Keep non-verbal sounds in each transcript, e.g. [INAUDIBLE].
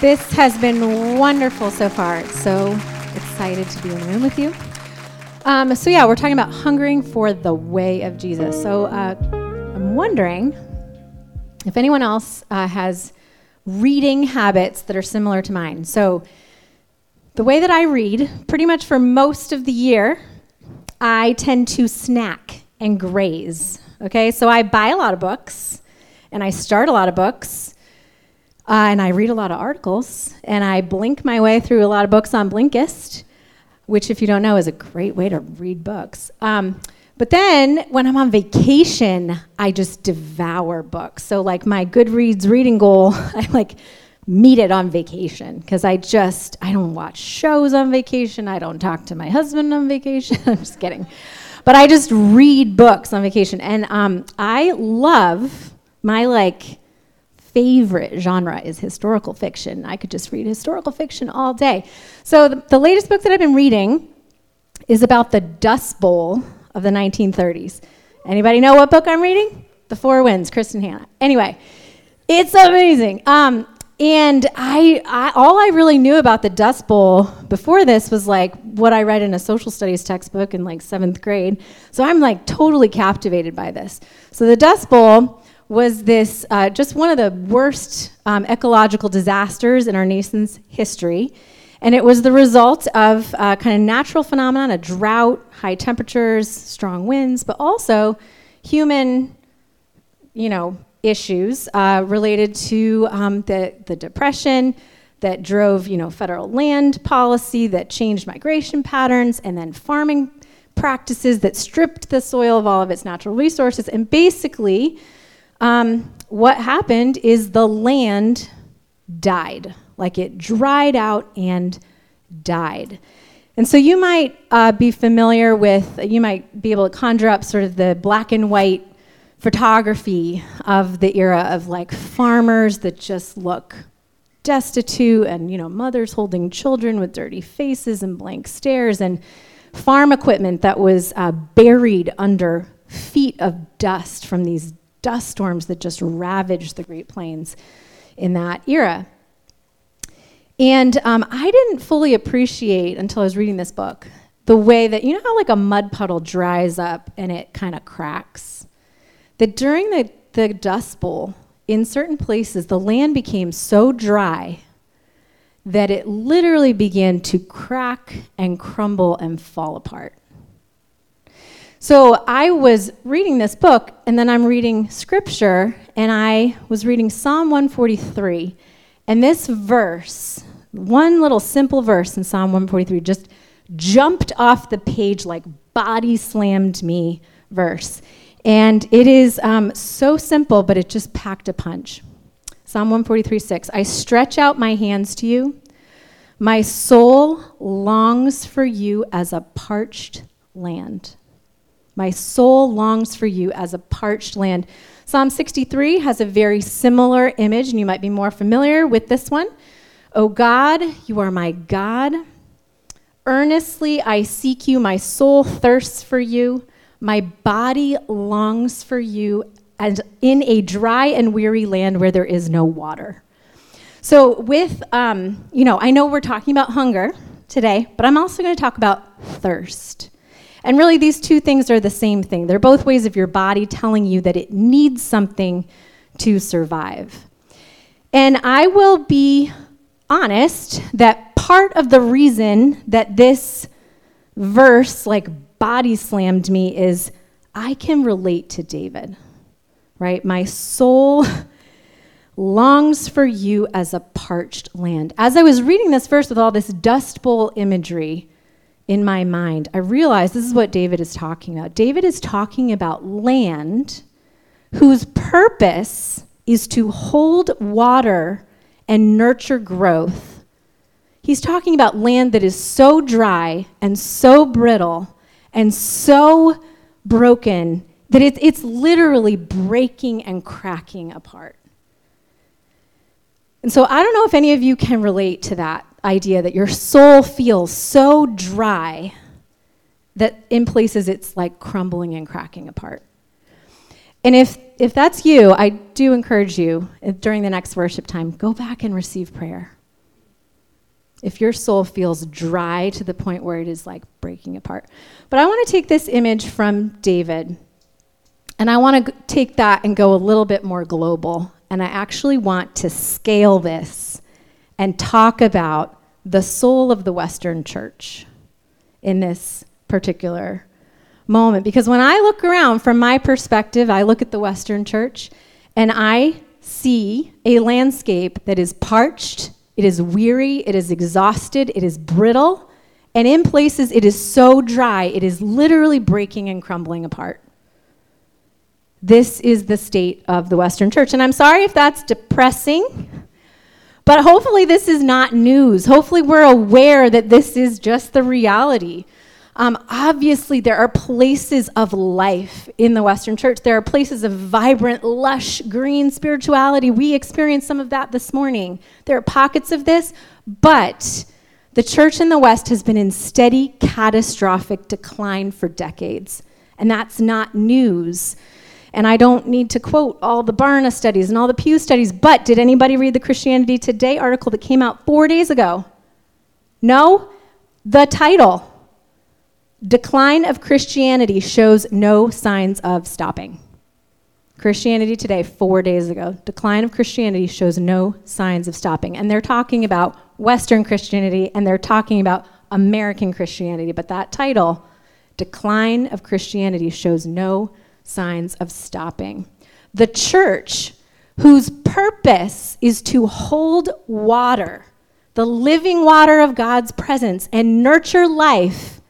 This has been wonderful so far. So excited to be in the room with you. Um, so, yeah, we're talking about hungering for the way of Jesus. So, uh, I'm wondering if anyone else uh, has reading habits that are similar to mine. So, the way that I read, pretty much for most of the year, I tend to snack and graze. Okay, so I buy a lot of books and I start a lot of books uh, and I read a lot of articles and I blink my way through a lot of books on Blinkist, which, if you don't know, is a great way to read books. Um, but then when I'm on vacation, I just devour books. So, like my Goodreads reading goal, [LAUGHS] I like meet it on vacation because I just I don't watch shows on vacation. I don't talk to my husband on vacation. [LAUGHS] I'm just kidding, but I just read books on vacation, and um, I love my like favorite genre is historical fiction. I could just read historical fiction all day. So the, the latest book that I've been reading is about the Dust Bowl of the 1930s. Anybody know what book I'm reading? The Four Winds, Kristin Hannah. Anyway, it's amazing. Um, and I, I, all I really knew about the Dust Bowl before this was like what I read in a social studies textbook in like seventh grade. So I'm like totally captivated by this. So the Dust Bowl was this uh, just one of the worst um, ecological disasters in our nation's history. And it was the result of uh, kind of natural phenomenon, a drought, high temperatures, strong winds, but also human, you know, issues uh, related to um, the, the depression that drove, you know, federal land policy that changed migration patterns and then farming practices that stripped the soil of all of its natural resources and basically um, what happened is the land died. Like it dried out and died. And so you might uh, be familiar with, you might be able to conjure up sort of the black and white photography of the era of like farmers that just look destitute and you know mothers holding children with dirty faces and blank stares and farm equipment that was uh, buried under feet of dust from these dust storms that just ravaged the Great Plains in that era. And um, I didn't fully appreciate until I was reading this book the way that, you know how like a mud puddle dries up and it kind of cracks? That during the, the Dust Bowl, in certain places, the land became so dry that it literally began to crack and crumble and fall apart. So I was reading this book, and then I'm reading scripture, and I was reading Psalm 143. And this verse, one little simple verse in Psalm 143, just jumped off the page like body slammed me verse. And it is um, so simple, but it just packed a punch. Psalm 143 6. I stretch out my hands to you. My soul longs for you as a parched land. My soul longs for you as a parched land. Psalm 63 has a very similar image, and you might be more familiar with this one. O God, you are my God. Earnestly I seek you. My soul thirsts for you. My body longs for you and in a dry and weary land where there is no water. So, with, um, you know, I know we're talking about hunger today, but I'm also going to talk about thirst. And really, these two things are the same thing. They're both ways of your body telling you that it needs something to survive. And I will be honest that part of the reason that this verse, like, body slammed me is I can relate to David, right? My soul [LAUGHS] longs for you as a parched land. As I was reading this verse with all this dust bowl imagery, in my mind, I realized this is what David is talking about. David is talking about land whose purpose is to hold water and nurture growth. He's talking about land that is so dry and so brittle and so broken that it, it's literally breaking and cracking apart. And so I don't know if any of you can relate to that idea that your soul feels so dry that in places it's like crumbling and cracking apart. And if, if that's you, I do encourage you during the next worship time, go back and receive prayer. if your soul feels dry to the point where it is like breaking apart. But I want to take this image from David, and I want to take that and go a little bit more global. And I actually want to scale this and talk about the soul of the Western church in this particular moment. Because when I look around from my perspective, I look at the Western church and I see a landscape that is parched, it is weary, it is exhausted, it is brittle, and in places it is so dry, it is literally breaking and crumbling apart. This is the state of the Western church. And I'm sorry if that's depressing, but hopefully this is not news. Hopefully we're aware that this is just the reality. Um, obviously, there are places of life in the Western church. There are places of vibrant, lush, green spirituality. We experienced some of that this morning. There are pockets of this, but the church in the West has been in steady, catastrophic decline for decades. And that's not news. And I don't need to quote all the Barna studies and all the Pew studies, but did anybody read the Christianity Today article that came out four days ago? No? The title Decline of Christianity shows no signs of stopping. Christianity Today, four days ago. Decline of Christianity shows no signs of stopping. And they're talking about Western Christianity and they're talking about American Christianity. But that title, Decline of Christianity, shows no signs of stopping. The church, whose purpose is to hold water, the living water of God's presence, and nurture life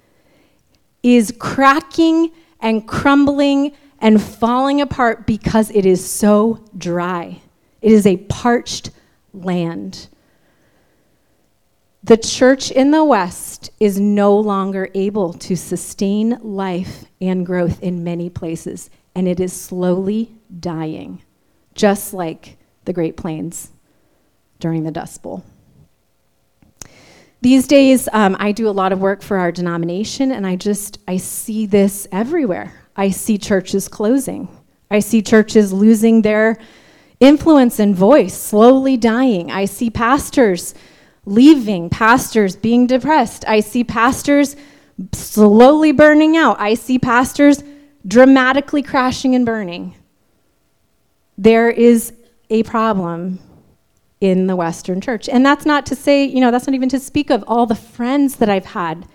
is cracking and crumbling and falling apart because it is so dry. It is a parched land. The church in the West is no longer able to sustain life and growth in many places, and it is slowly dying, just like the Great Plains during the Dust Bowl. These days, um, I do a lot of work for our denomination, and I just I see this everywhere. I see churches closing. I see churches losing their influence and voice, slowly dying. I see pastors leaving, pastors being depressed. I see pastors slowly burning out. I see pastors dramatically crashing and burning. There is a problem in the Western church. And that's not to say, you know, that's not even to speak of all the friends that I've had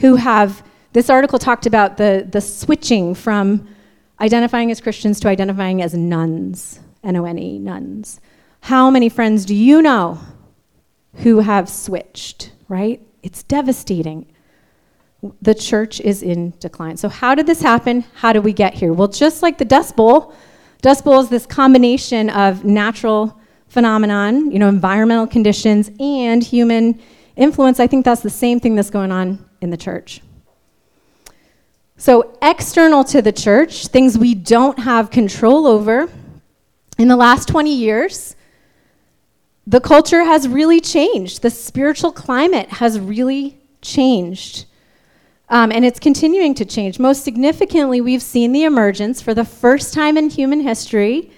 who have, this article talked about the, the switching from identifying as Christians to identifying as nones, N O N E, nones. How many friends do you know who have switched, right? It's devastating. The church is in decline. So, how did this happen? How did we get here? Well, just like the Dust Bowl, Dust Bowl is this combination of natural phenomenon, you know, environmental conditions and human influence. I think that's the same thing that's going on in the church. So, external to the church, things we don't have control over, in the last 20 years, the culture has really changed. The spiritual climate has really changed. Um, and it's continuing to change. Most significantly, we've seen the emergence for the first time in human history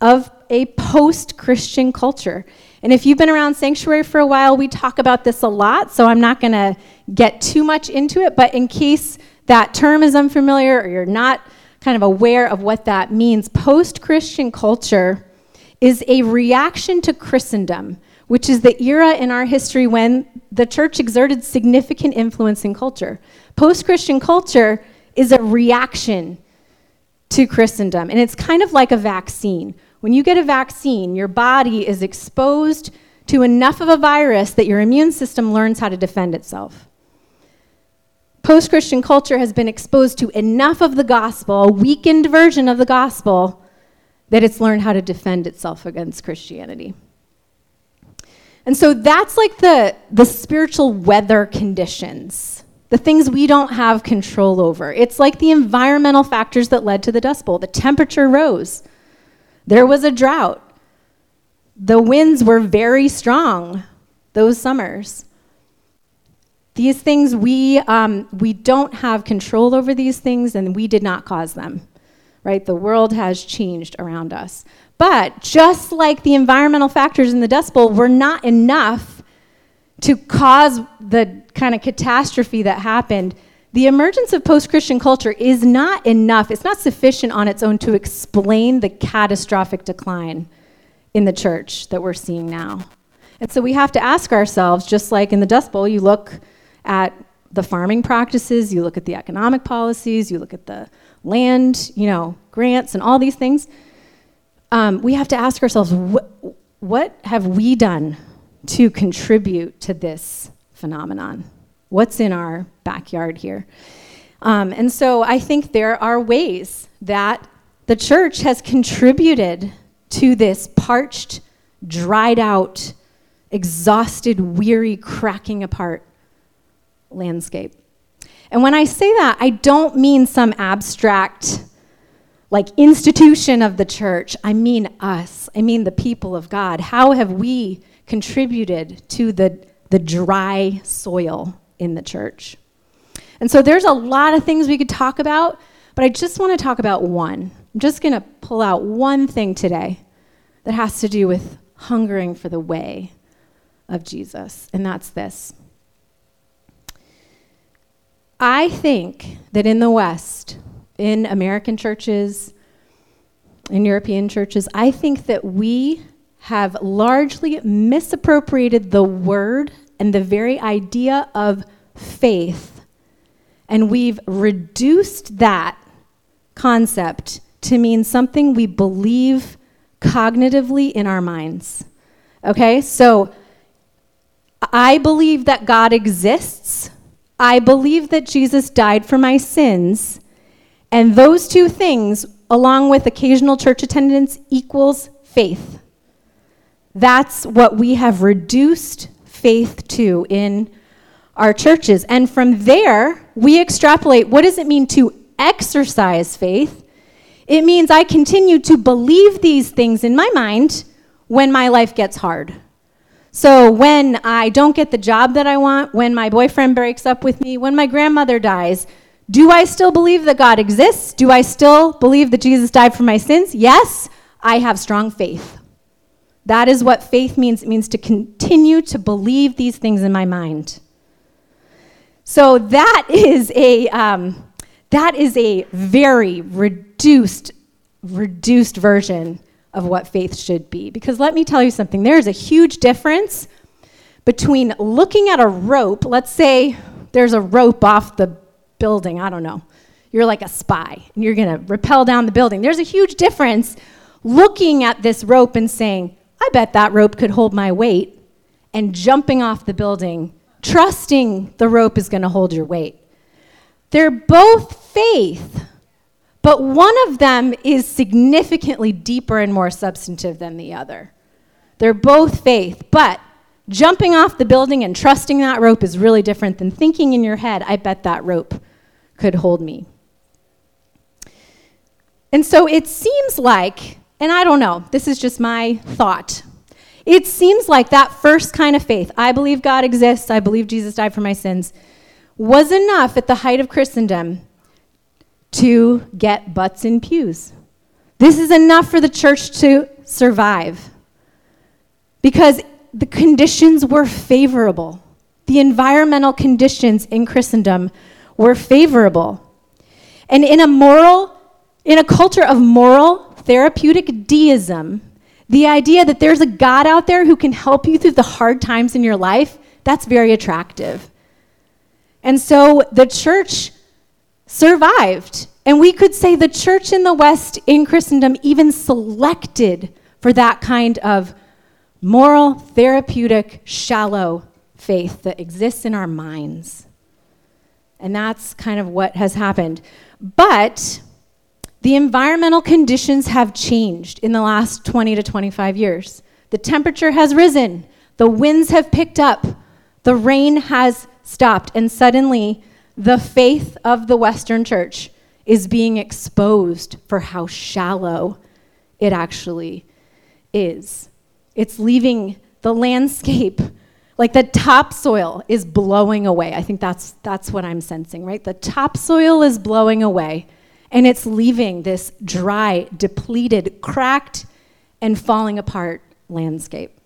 of a post Christian culture. And if you've been around Sanctuary for a while, we talk about this a lot, so I'm not going to get too much into it. But in case that term is unfamiliar or you're not kind of aware of what that means, post Christian culture is a reaction to Christendom, which is the era in our history when the church exerted significant influence in culture. Post Christian culture is a reaction to Christendom, and it's kind of like a vaccine. When you get a vaccine, your body is exposed to enough of a virus that your immune system learns how to defend itself. Post Christian culture has been exposed to enough of the gospel, a weakened version of the gospel, that it's learned how to defend itself against Christianity. And so that's like the, the spiritual weather conditions, the things we don't have control over. It's like the environmental factors that led to the Dust Bowl. The temperature rose, there was a drought. The winds were very strong those summers. These things, we, um, we don't have control over these things, and we did not cause them, right? The world has changed around us. But just like the environmental factors in the Dust Bowl were not enough to cause the kind of catastrophe that happened, the emergence of post Christian culture is not enough, it's not sufficient on its own to explain the catastrophic decline in the church that we're seeing now. And so we have to ask ourselves, just like in the Dust Bowl, you look at the farming practices, you look at the economic policies, you look at the land, you know, grants and all these things. Um, we have to ask ourselves, wh- what have we done to contribute to this phenomenon? What's in our backyard here? Um, and so I think there are ways that the church has contributed to this parched, dried out, exhausted, weary, cracking apart landscape. And when I say that, I don't mean some abstract, like institution of the church. I mean us. I mean the people of God. How have we contributed to the, the dry soil in the church? And so there's a lot of things we could talk about, but I just want to talk about one. I'm just going to pull out one thing today that has to do with hungering for the way of Jesus, and that's this. I think that in the West, in American churches, in European churches, I think that we have largely misappropriated the word and the very idea of faith, and we've reduced that concept to mean something we believe cognitively in our minds. Okay, so I believe that God exists I believe that Jesus died for my sins, and those two things, along with occasional church attendance, equals faith. That's what we have reduced faith to in our churches. And from there, we extrapolate what does it mean to exercise faith? It means I continue to believe these things in my mind when my life gets hard. So when I don't get the job that I want, when my boyfriend breaks up with me, when my grandmother dies, do I still believe that God exists? Do I still believe that Jesus died for my sins? Yes, I have strong faith. That is what faith means. It means to continue to believe these things in my mind. So that is a um, that is a very reduced reduced version of what faith should be. Because let me tell you something there is a huge difference between looking at a rope, let's say there's a rope off the building, I don't know. You're like a spy and you're going to rappel down the building. There's a huge difference looking at this rope and saying, I bet that rope could hold my weight, and jumping off the building, trusting the rope is going to hold your weight. They're both faith. But one of them is significantly deeper and more substantive than the other. They're both faith, but jumping off the building and trusting that rope is really different than thinking in your head, I bet that rope could hold me. And so it seems like, and I don't know, this is just my thought. It seems like that first kind of faith, I believe God exists, I believe Jesus died for my sins, was enough at the height of Christendom to get butts in pews. This is enough for the church to survive because the conditions were favorable. The environmental conditions in Christendom were favorable. And in a moral, in a culture of moral therapeutic deism, the idea that there's a God out there who can help you through the hard times in your life, that's very attractive. And so the church survived. And we could say the church in the West in Christendom even selected for that kind of moral, therapeutic, shallow faith that exists in our minds. And that's kind of what has happened. But the environmental conditions have changed in the last 20 to 25 years. The temperature has risen, the winds have picked up, the rain has stopped, and suddenly the faith of the Western church is being exposed for how shallow it actually is. It's leaving the landscape like the topsoil is blowing away. I think that's that's what I'm sensing, right? The topsoil is blowing away and it's leaving this dry, depleted, cracked and falling apart landscape.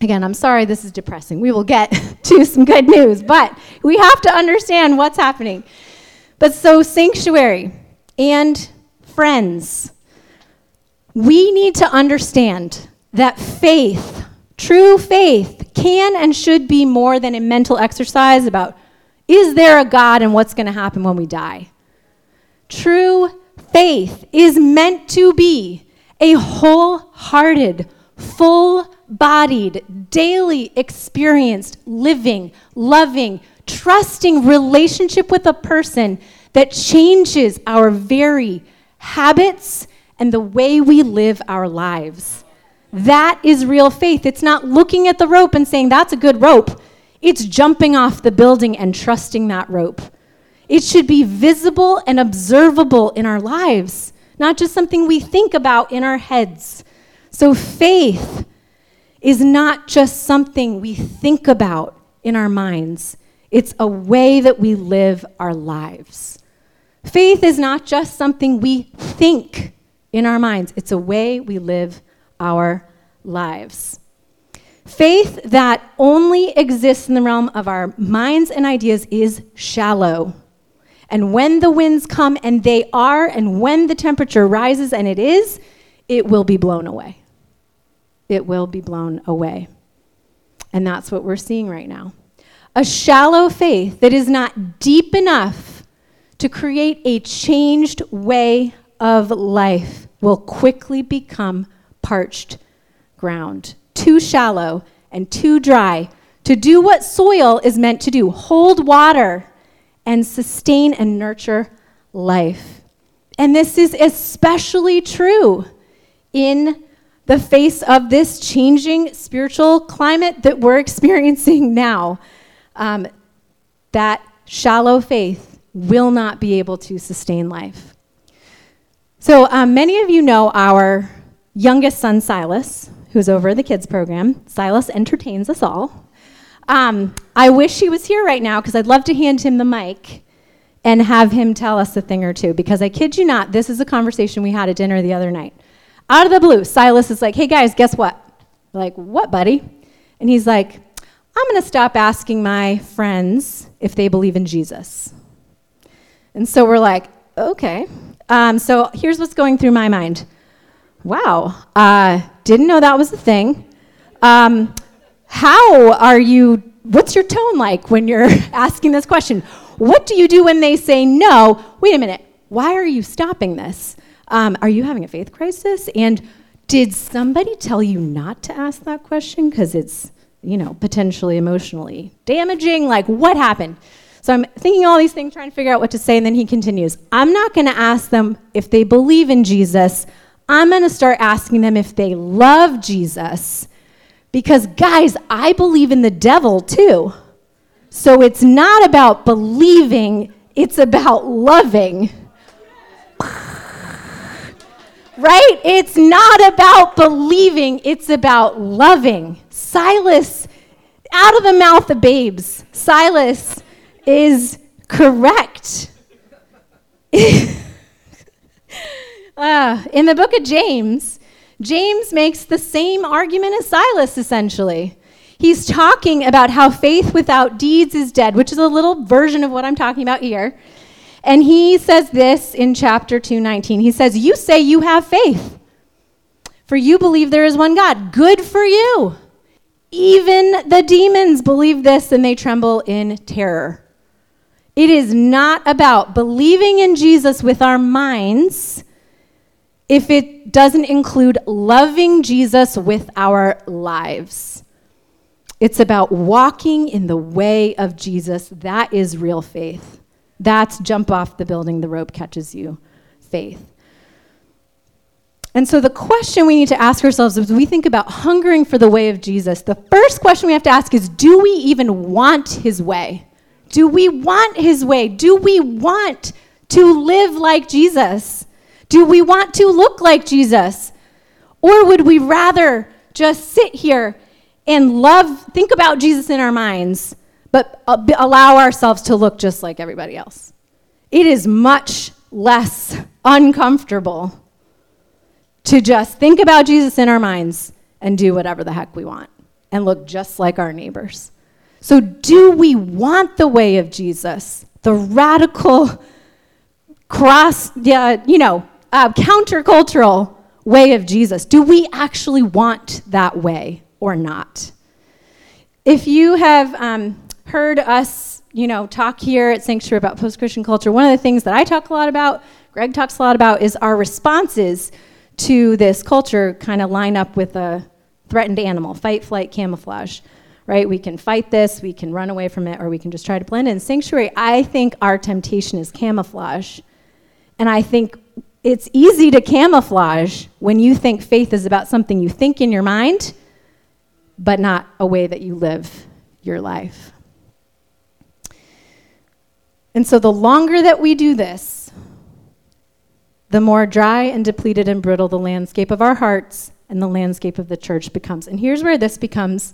Again, I'm sorry this is depressing. We will get [LAUGHS] to some good news, but we have to understand what's happening. But so, sanctuary and friends, we need to understand that faith, true faith, can and should be more than a mental exercise about is there a God and what's going to happen when we die. True faith is meant to be a wholehearted, full bodied, daily experienced, living, loving, trusting relationship with a person that changes our very habits and the way we live our lives. That is real faith. It's not looking at the rope and saying, that's a good rope. It's jumping off the building and trusting that rope. It should be visible and observable in our lives, not just something we think about in our heads. So, faith is not just something we think about in our minds, it's a way that we live our lives. Faith is not just something we think in our minds, it's a way we live our lives. Faith that only exists in the realm of our minds and ideas is shallow. And when the winds come, and they are, and when the temperature rises, and it is, it will be blown away. It will be blown away. And that's what we're seeing right now. A shallow faith that is not deep enough to create a changed way of life will quickly become parched ground, too shallow and too dry to do what soil is meant to do hold water and sustain and nurture life. And this is especially true in the face of this changing spiritual climate that we're [LAUGHS] experiencing now. Um, that shallow faith will not be able to sustain life. So, um, many of you know our youngest son, Silas, who's over the kids program. Silas entertains us all. Um, I wish he was here right now because I'd love to hand him the mic and have him tell us a thing or two. Because I kid you not, this is a conversation we had at dinner the other night. Out of the blue, Silas is like, hey guys, guess what? We're like, what, buddy? And he's like, I'm going to stop asking my friends if they believe in Jesus. And so we're like, okay. Um, so here's what's going through my mind. Wow, uh, didn't know that was a thing. Um, how are you? What's your tone like when you're [LAUGHS] asking this question? What do you do when they say no? Wait a minute. Why are you stopping this? Um, are you having a faith crisis? And did somebody tell you not to ask that question because it's, you know, potentially emotionally damaging? Like, what happened? So I'm thinking all these things, trying to figure out what to say, and then he continues. I'm not going to ask them if they believe in Jesus. I'm going to start asking them if they love Jesus. Because, guys, I believe in the devil too. So it's not about believing, it's about loving. Right? It's not about believing, it's about loving. Silas, out of the mouth of babes, Silas is correct. Uh, [LAUGHS] in the book of James, James makes the same argument as Silas, essentially. He's talking about how faith without deeds is dead, which is a little version of what I'm talking about here. And he says this in chapter 219. He says, You say you have faith, for you believe there is one God. Good for you. Even the demons believe this and they tremble in terror. It is not about believing in Jesus with our minds if it doesn't include loving Jesus with our lives. It's about walking in the way of Jesus. That is real faith. That's jump off the building, the rope catches you faith. And so, the question we need to ask ourselves as we think about hungering for the way of Jesus, the first question we have to ask is do we even want his way? Do we want his way? Do we want to live like Jesus? Do we want to look like Jesus? Or would we rather just sit here and love, think about Jesus in our minds, but uh, allow ourselves to look just like everybody else? It is much less uncomfortable to just think about Jesus in our minds and do whatever the heck we want. and look just like our neighbors. So, do we want the way of Jesus, the radical, cross, yeah, you know, uh, countercultural way of Jesus? Do we actually want that way or not? If you have um, heard us, you know, talk here at Sanctuary about post-Christian culture, one of the things that I talk a lot about, Greg talks a lot about, is our responses to this culture kind of line up with a threatened animal, fight, flight, camouflage right? We can fight this, we can run away from it, or we can just try to blend in. Sanctuary, I think our temptation is camouflage. And I think it's easy to camouflage when you think faith is about something you think in your mind, but not a way that you live your life. And so the longer that we do this, the more dry and depleted and brittle the landscape of our hearts and the landscape of the church becomes. And here's where this becomes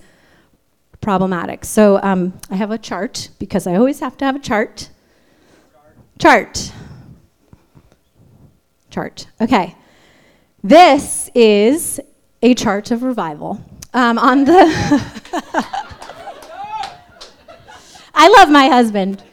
problematic. So um, I have a chart because I always have to have a chart. Chart. Chart. Okay. This is a chart of revival. Um, on the. [LAUGHS] I love my husband.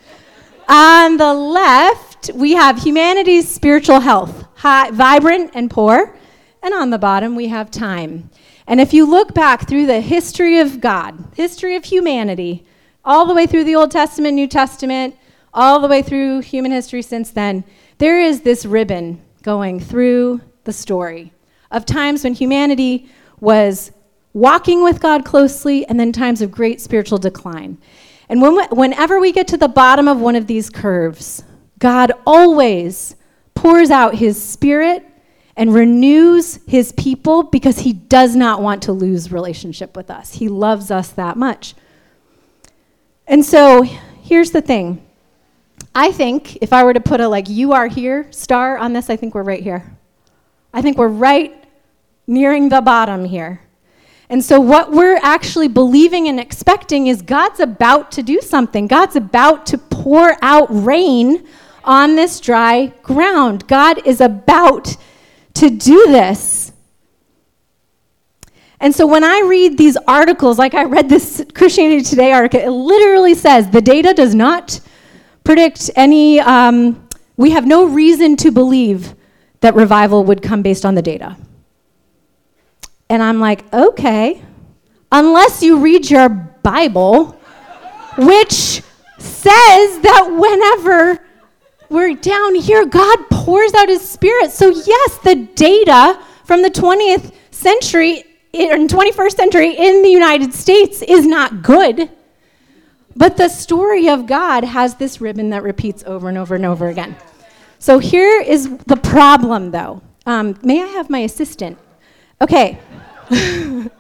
On the left, we have humanity's spiritual health, high, vibrant and poor. And on the bottom, we have time. And if you look back through the history of God, history of humanity, all the way through the Old Testament, New Testament, all the way through human history since then, there is this ribbon going through the story of times when humanity was walking with God closely and then times of great spiritual decline. And when we, whenever we get to the bottom of one of these curves, God always pours out his spirit and renews his people because he does not want to lose relationship with us. He loves us that much. And so here's the thing. I think if I were to put a like you are here star on this, I think we're right here. I think we're right nearing the bottom here. And so, what we're actually believing and expecting is God's about to do something. God's about to pour out rain on this dry ground. God is about to do this. And so when I read these articles, like I read this Christianity Today article, it literally says the data does not predict any, um, we have no reason to believe that revival would come based on the data. And I'm like, okay, unless you read your Bible, which says that whenever we're down here, God pours out his spirit. So, yes, the data from the 20th century and 21st century in the United States is not good. But the story of God has this ribbon that repeats over and over and over again. So, here is the problem, though. Um, may I have my assistant? Okay. [LAUGHS]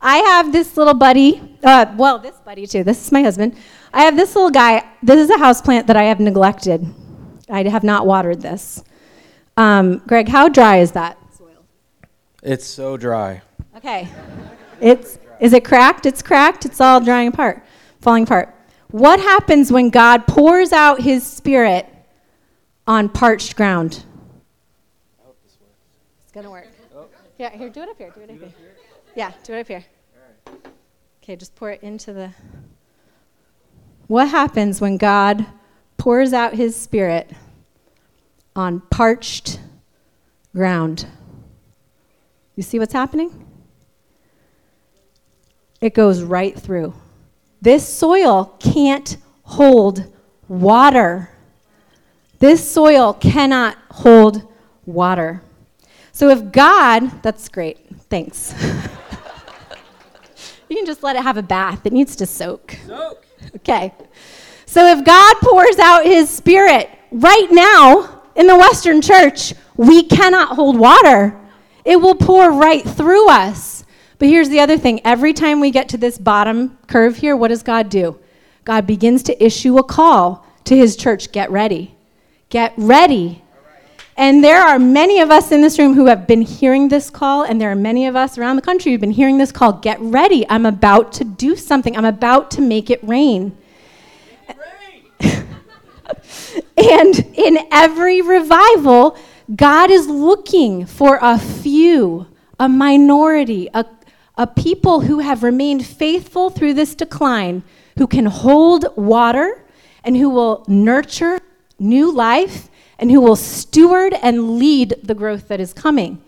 I have this little buddy, uh, well, this buddy too. This is my husband. I have this little guy. This is a house plant that I have neglected. I have not watered this. Um, Greg, how dry is that soil? It's so dry. Okay. It's is it cracked? It's cracked. It's all drying apart, falling apart. What happens when God pours out his spirit on parched ground? It's going to work. Oh. Yeah, here, do it up here. Do it up here. Yeah, do it up here. Okay, just pour it into the. What happens when God pours out his spirit on parched ground. You see what's happening? It goes right through. This soil can't hold water. This soil cannot hold water. So if God, that's great, thanks. [LAUGHS] you can just let it have a bath, it needs to soak. Soak. Okay. So if God pours out his spirit right now in the Western church, we cannot hold water. It will pour right through us. But here's the other thing every time we get to this bottom curve here, what does God do? God begins to issue a call to his church get ready. Get ready. And there are many of us in this room who have been hearing this call, and there are many of us around the country who've been hearing this call get ready. I'm about to do something, I'm about to make it rain. [LAUGHS] and in every revival, God is looking for a few, a minority, a, a people who have remained faithful through this decline, who can hold water and who will nurture new life and who will steward and lead the growth that is coming.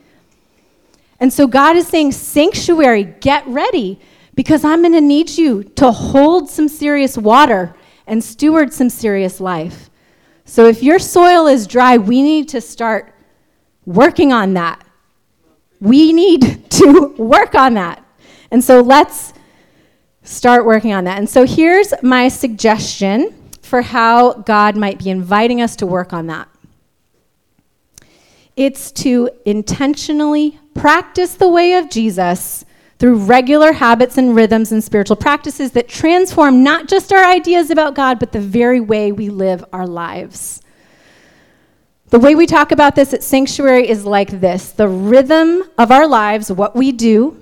And so God is saying, Sanctuary, get ready because I'm going to need you to hold some serious water and steward some serious life. So if your soil is dry, we need to start working on that. We need [LAUGHS] to work on that. And so let's start working on that. And so here's my suggestion for how God might be inviting us to work on that. It's to intentionally practice the way of Jesus through regular habits and rhythms and spiritual practices that transform not just our ideas about God, but the very way we live our lives. The way we talk about this at Sanctuary is like this the rhythm of our lives, what we do,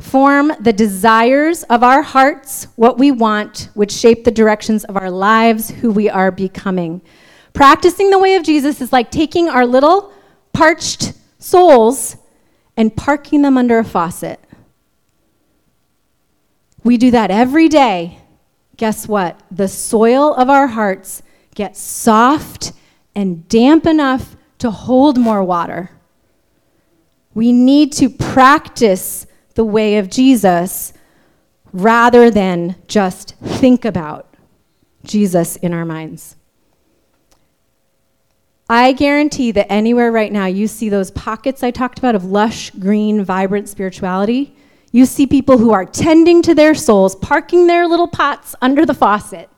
form the desires of our hearts, what we want, which shape the directions of our lives, who we are becoming. Practicing the way of Jesus is like taking our little parched souls and parking them under a faucet. We do that every day. Guess what? The soil of our hearts gets soft and damp enough to hold more water. We need to practice the way of Jesus rather than just think about Jesus in our minds. I guarantee that anywhere right now you see those pockets I talked about of lush, green, vibrant spirituality. You see people who are tending to their souls, parking their little pots under the faucet,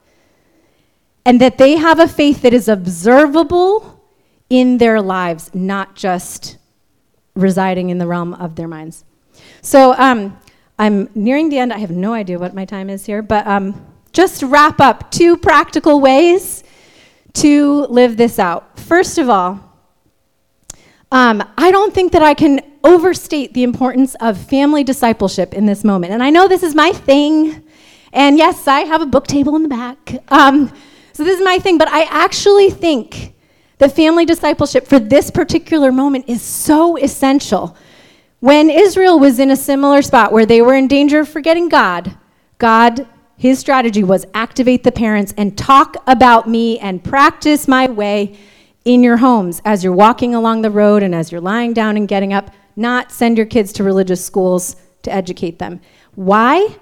and that they have a faith that is observable in their lives, not just residing in the realm of their minds. So um, I'm nearing the end. I have no idea what my time is here, but um, just wrap up two practical ways to live this out. First of all, um, I don't think that I can overstate the importance of family discipleship in this moment. And I know this is my thing. And yes, I have a book table in the back. Um, so this is my thing, but I actually think that family discipleship for this particular moment is so essential. When Israel was in a similar spot where they were in danger of forgetting God, God his strategy was activate the parents and talk about me and practice my way in your homes as you're walking along the road and as you're lying down and getting up, not send your kids to religious schools to educate them. Why?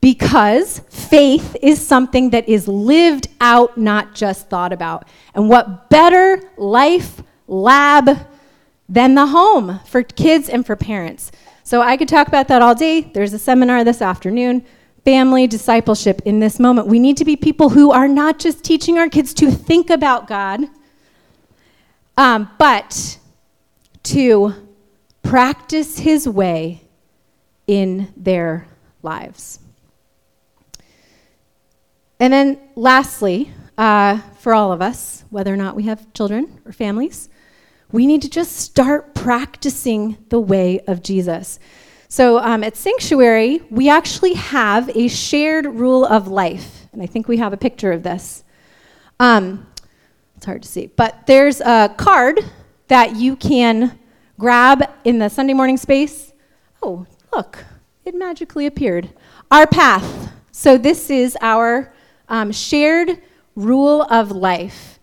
Because faith is something that is lived out, not just thought about. And what better life lab than the home for kids and for parents? So I could talk about that all day. There's a seminar this afternoon family discipleship in this moment. We need to be people who are not just teaching our kids to think about God, um, but to practice His way in their lives. And then, lastly, uh, for all of us, whether or not we have children or families, we need to just start practicing the way of Jesus. So um, at Sanctuary, we actually have a shared rule of life. And I think we have a picture of this. Um, it's hard to see. But there's a card that you can grab in the Sunday morning space. Oh, look, it magically appeared. Our path. So this is our um, shared rule of life,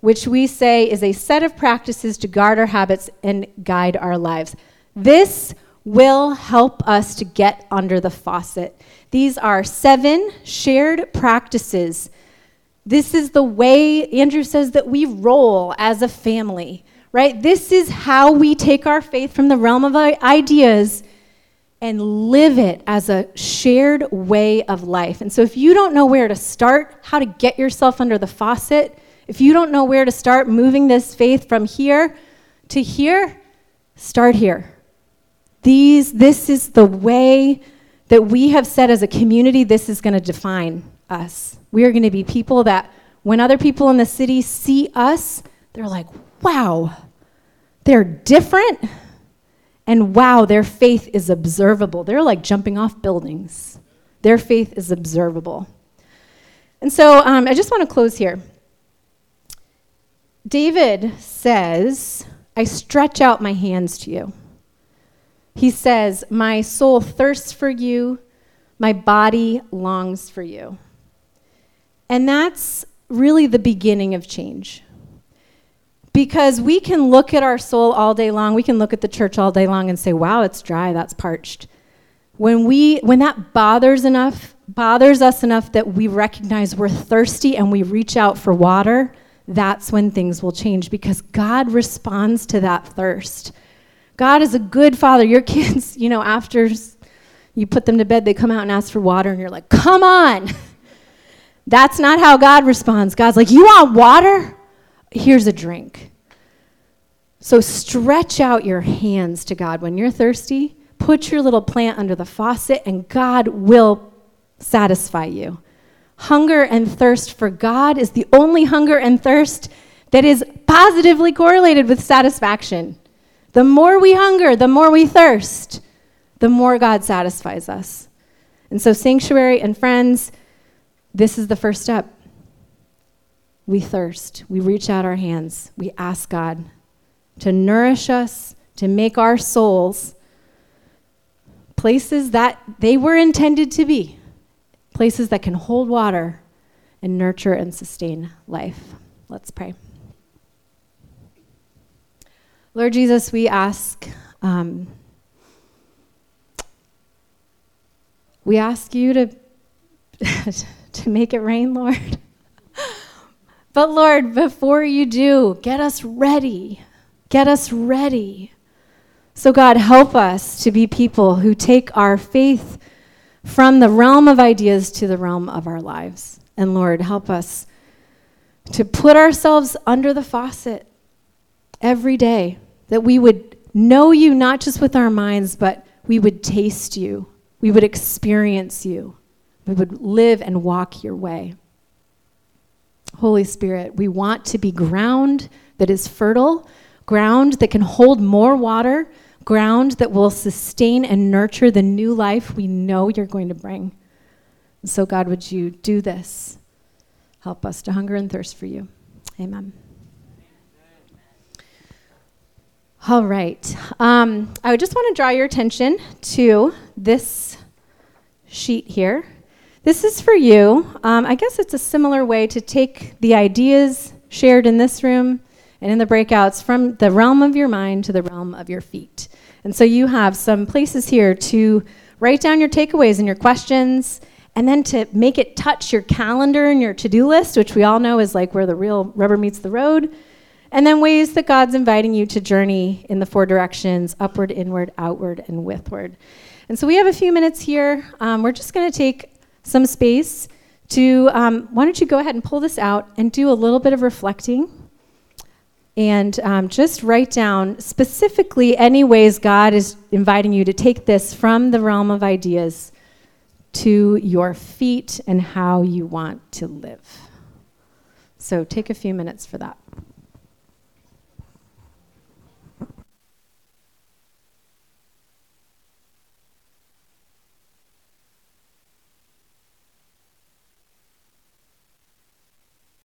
which we say is a set of practices to guard our habits and guide our lives. This will help us to get under the faucet. These are seven shared practices. This is the way Andrew says that we roll as a family, right? This is how we take our faith from the realm of ideas and live it as a shared way of life. And so if you don't know where to start, how to get yourself under the faucet, if you don't know where to start moving this faith from here to here, start here. These, this is the way that we have said as a community, this is going to define us. We are going to be people that when other people in the city see us, they're like, wow, they're different. And wow, their faith is observable. They're like jumping off buildings. Their faith is observable. And so um, I just want to close here. David says, I stretch out my hands to you. He says, My soul thirsts for you, my body longs for you. And that's really the beginning of change. Because we can look at our soul all day long, we can look at the church all day long and say, wow, it's dry, that's parched. When, we, when that bothers enough, bothers us enough that we recognize we're thirsty and we reach out for water, that's when things will change because God responds to that thirst. God is a good father. Your kids, you know, after you put them to bed, they come out and ask for water, and you're like, come on. [LAUGHS] That's not how God responds. God's like, you want water? Here's a drink. So stretch out your hands to God when you're thirsty. Put your little plant under the faucet, and God will satisfy you. Hunger and thirst for God is the only hunger and thirst that is positively correlated with satisfaction. The more we hunger, the more we thirst, the more God satisfies us. And so, sanctuary and friends, this is the first step. We thirst, we reach out our hands, we ask God to nourish us, to make our souls places that they were intended to be places that can hold water and nurture and sustain life. Let's pray. Lord Jesus, we ask. Um, we ask you to, [LAUGHS] to make it rain, Lord. but Lord, before you do, get us ready. Get us ready. So, God, help us to be people who take our faith from the realm of ideas to the realm of our lives. And Lord, help us to put ourselves under the faucet every day, that we would know you not just with our minds, but we would taste you, we would experience you, we would live and walk your way. Holy Spirit, we want to be ground that is fertile, ground that can hold more water ground that will sustain and nurture the new life we know you're going to bring. So, God, would you do this? Help us to hunger and thirst for you. Amen. All right. Um, I just want to draw your attention to this sheet here. This is for you. Um, I guess it's a similar way to take the ideas shared in this room and in the breakouts from the realm of your mind to the realm of your feet. And so you have some places here to write down your takeaways and your questions, and then to make it touch your calendar and your to do list, which we all know is like where the real rubber meets the road. And then ways that God's inviting you to journey in the four directions upward, inward, outward, and withward. And so we have a few minutes here. Um, we're just going to take some space to, um, why don't you go ahead and pull this out and do a little bit of reflecting and um, just write down specifically any ways God is inviting you to take this from the realm of ideas to your feet and how you want to live. So take a few minutes for that.